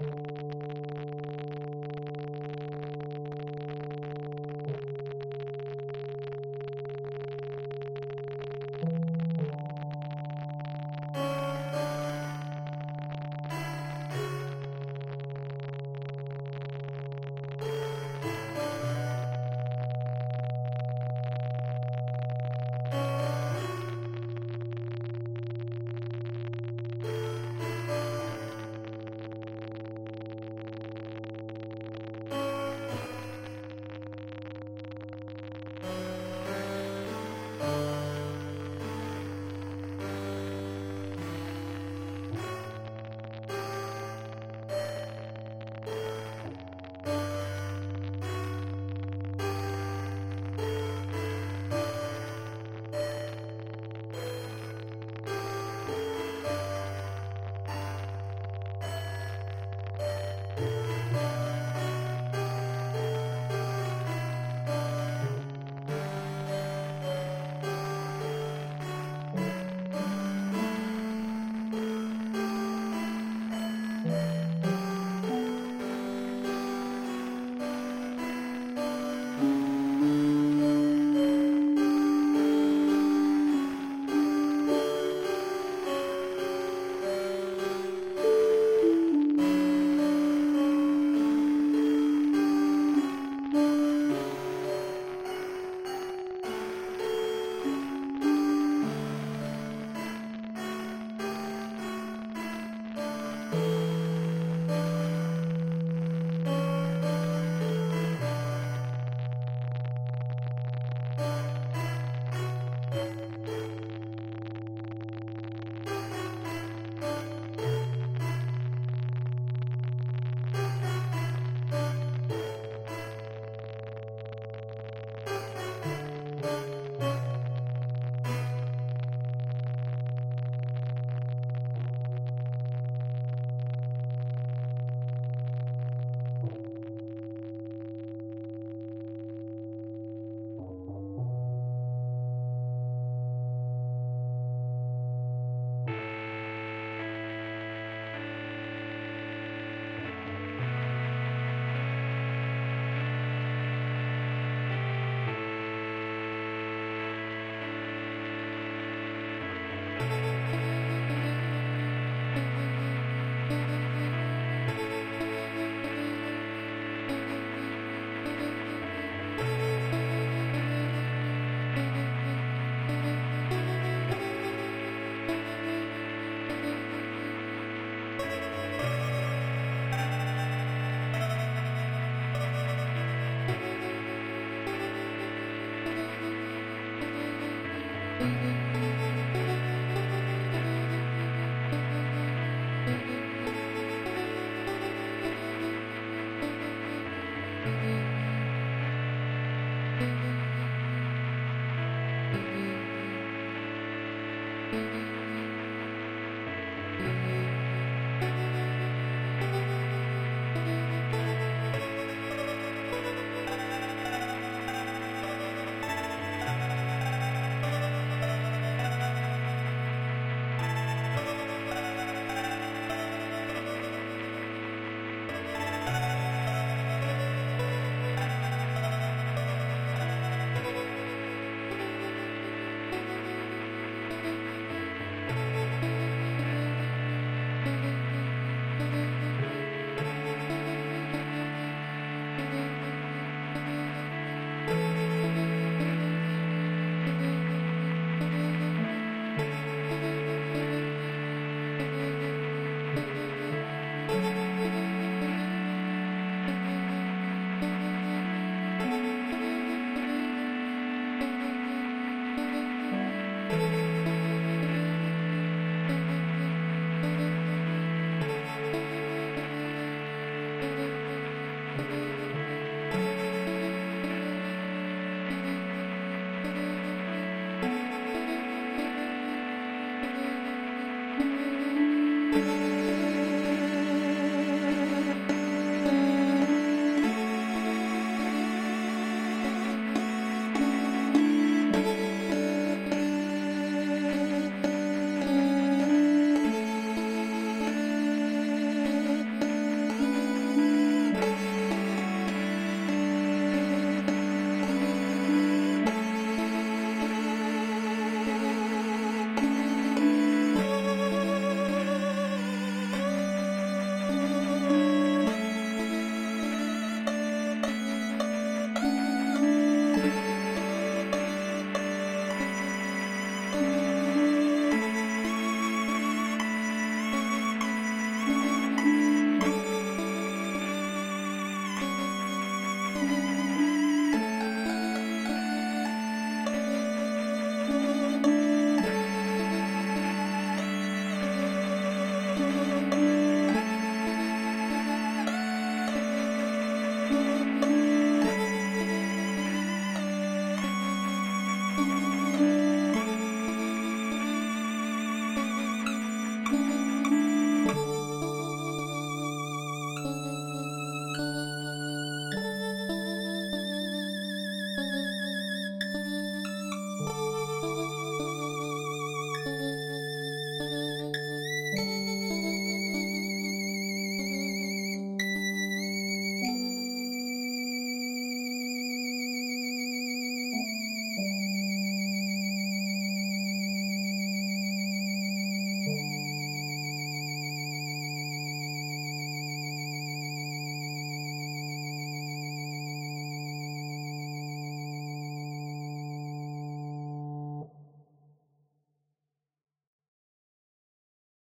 you